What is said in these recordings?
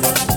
Peace.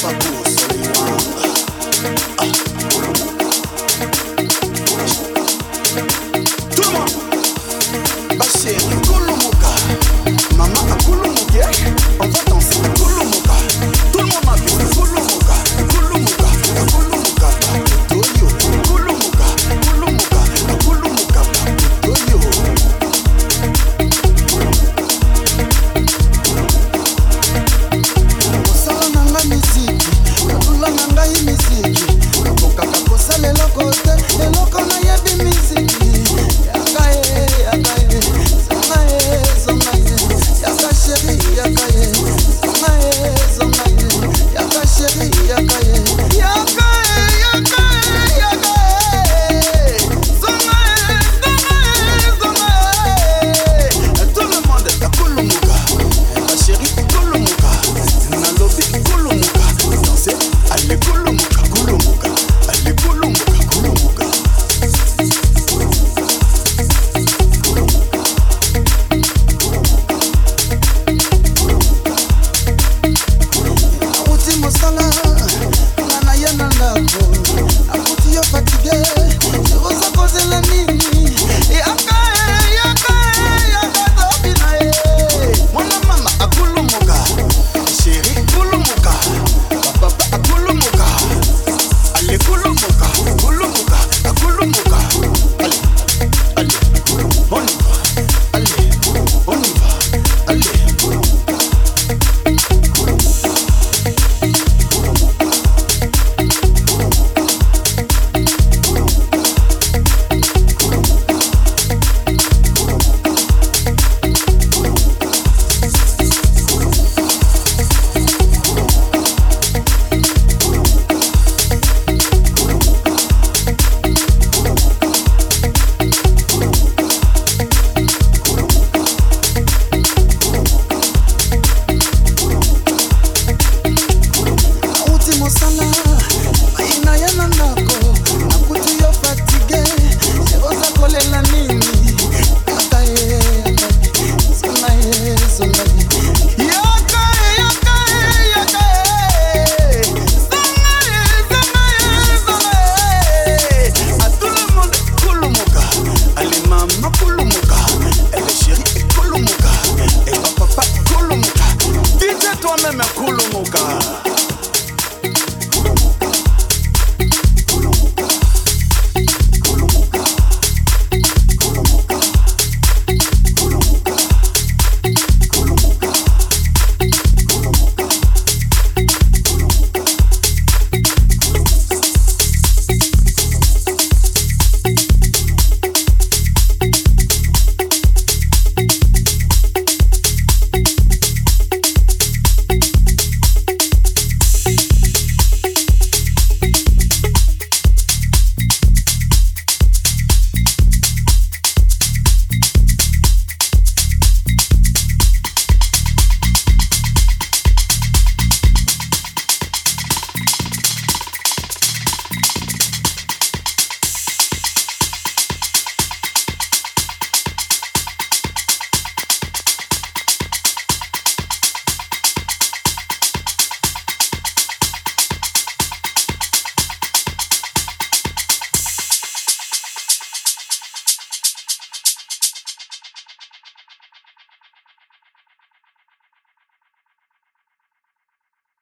support.